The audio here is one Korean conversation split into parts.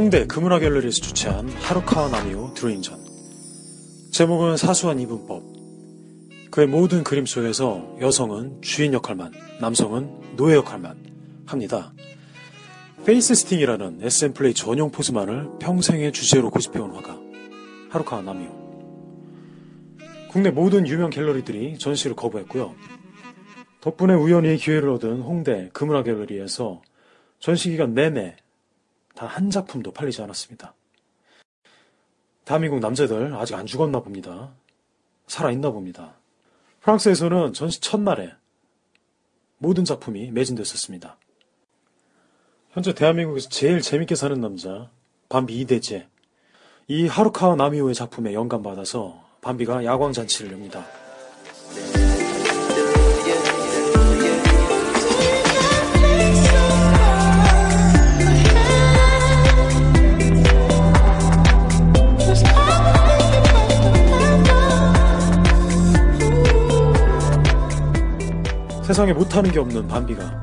홍대 금은화 갤러리에서 주최한 하루카와 나미오 드로잉전. 제목은 사소한 이분법. 그의 모든 그림 속에서 여성은 주인 역할만, 남성은 노예 역할만 합니다. face sitting이라는 SM 플레이 전용 포즈만을 평생의 주제로 고집해온 화가 하루카와 나미오. 국내 모든 유명 갤러리들이 전시를 거부했고요. 덕분에 우연히 기회를 얻은 홍대 금은화 갤러리에서 전시 기간 내내 단 한 작품도 팔리지 않았습니다. 대한민국 남자들 아직 안 죽었나 봅니다. 살아있나 봅니다. 프랑스에서는 전시 첫날에 모든 작품이 매진됐었습니다. 현재 대한민국에서 제일 재밌게 사는 남자 밤비 이대재 이 하루카와 나미오의 작품에 영감받아서 밤비가 야광 잔치를 엽니다. 세상에 못하는 게 없는 밤비가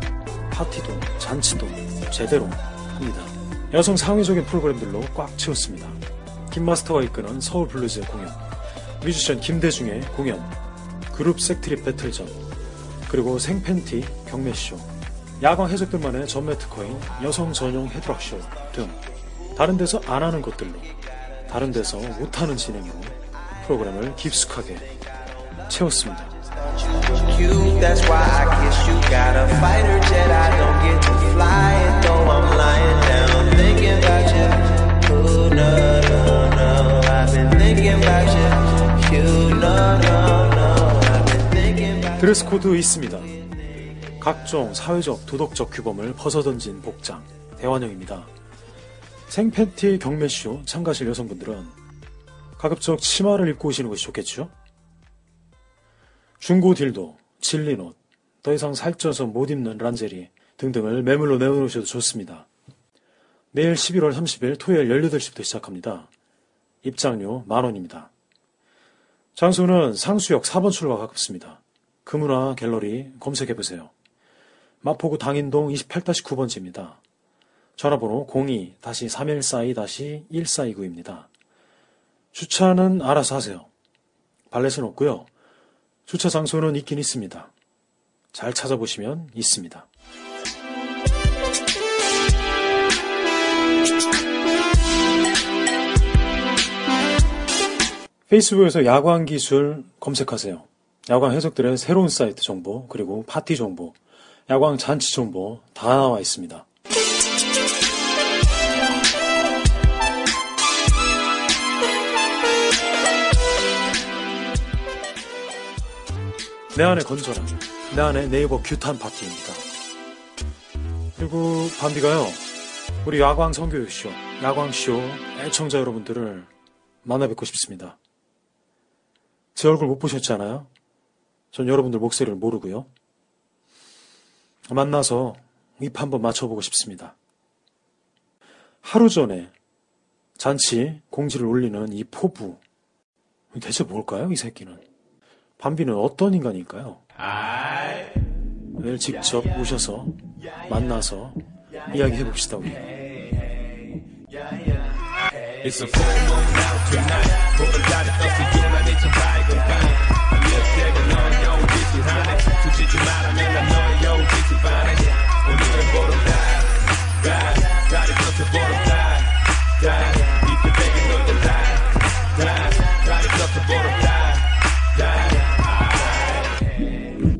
파티도 잔치도 제대로 합니다. 여성 상위적인 프로그램들로 꽉 채웠습니다. 김마스터가 이끄는 서울 블루즈의 공연, 뮤지션 김대중의 공연, 그룹 색트립 배틀전, 그리고 생팬티 경매쇼, 야광 해적들만의 전매 특허인 여성 전용 헤드락쇼 등 다른 데서 안 하는 것들로 다른 데서 못하는 진행으로 프로그램을 깊숙하게 채웠습니다. Cute, that's why I kiss you. Got a fighter jet, I don't get to fly it, though I'm lying down thinking about you. Ooh, no, no, no, I've been thinking about you. You, no, no, no, I've been thinking about 드레스 코드 있습니다. 각종 사회적, 도덕적 규범을 벗어던진 복장, 대환영입니다. 생팬티 경매쇼 참가하실 여성분들은 가급적 치마를 입고 오시는 것이 좋겠죠? 중고 딜도, 질린 옷, 더 이상 살쪄서 못 입는 란제리 등등을 매물로 내놓으셔도 좋습니다. 내일 11월 30일 토요일 18시부터 시작합니다. 입장료 만원입니다. 장소는 상수역 4번 출구와 가깝습니다. 금은화 갤러리 검색해보세요. 마포구 당인동 28-9번지입니다. 전화번호 02-314-1429입니다. 주차는 알아서 하세요. 발렛은 없고요. 주차 장소는 있긴 있습니다. 잘 찾아보시면 있습니다. 페이스북에서 야광 기술 검색하세요. 야광 해석들의 새로운 사이트 정보, 그리고 파티 정보, 야광 잔치 정보 다 나와 있습니다. 내 안에 건전함, 내 안에 네이버 규탄 파티입니다. 그리고 밤비가요, 우리 야광 성교육쇼, 야광쇼 애청자 여러분들을 만나 뵙고 싶습니다. 제 얼굴 못 보셨잖아요? 전 여러분들 목소리를 모르고요. 만나서 입 한번 맞춰보고 싶습니다. 하루 전에 잔치 공지를 올리는 이 포부. 대체 뭘까요, 이 새끼는? 밤비는 어떤 인간일까요? 내일 직접 오셔서 만나서 이야기해 봅시다, 우리.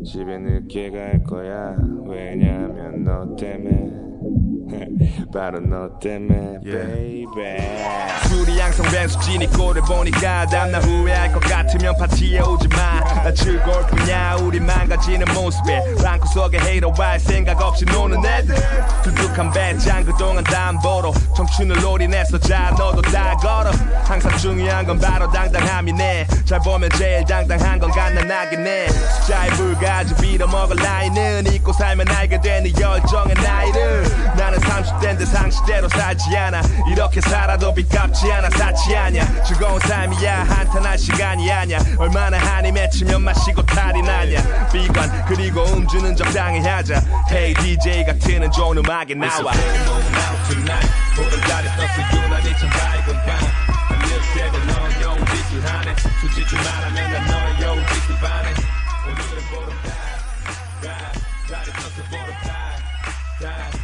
집에 늦게 갈 거야. 왜냐면 너 때문에. 바로 너 때문에 yeah. baby. 술이 양성 벤수진이 꼴을 보니까 다음날 후회할 것 같으면 파티에 오지마. 나 즐거울 뿐이야. 우리 망가지는 모습에 랑코 속에 헤이러할 생각 없이 노는 애들. 두둑한 배짱 그동안 담보로 청춘을 노린했어 자 너도 다 걸어. 중요한 건 바로 당당함이네. 잘 보면 제일 당당한 건 갓난나긴 해 숫자에 불과하지 빌어먹을 나이는 잊고 살면 알게 되는 열정의 나이를. 나는 30대인데 상시대로 살지 않아. 이렇게 살아도 빚값지 않아. 사치 아냐 즐거운 삶이야. 한탄할 시간이 아냐 얼마나 한이 맺히면 마시고 탈이 나냐. 비관 그리고 음주는 적당히 하자. Hey DJ가 트는 좋은 음악이 나와. 보름달이 여우짓을 하네 수지 좀 말하면 난 너의 여우짓을 반해 오늘은 보름달 달이 떴어 보름달 달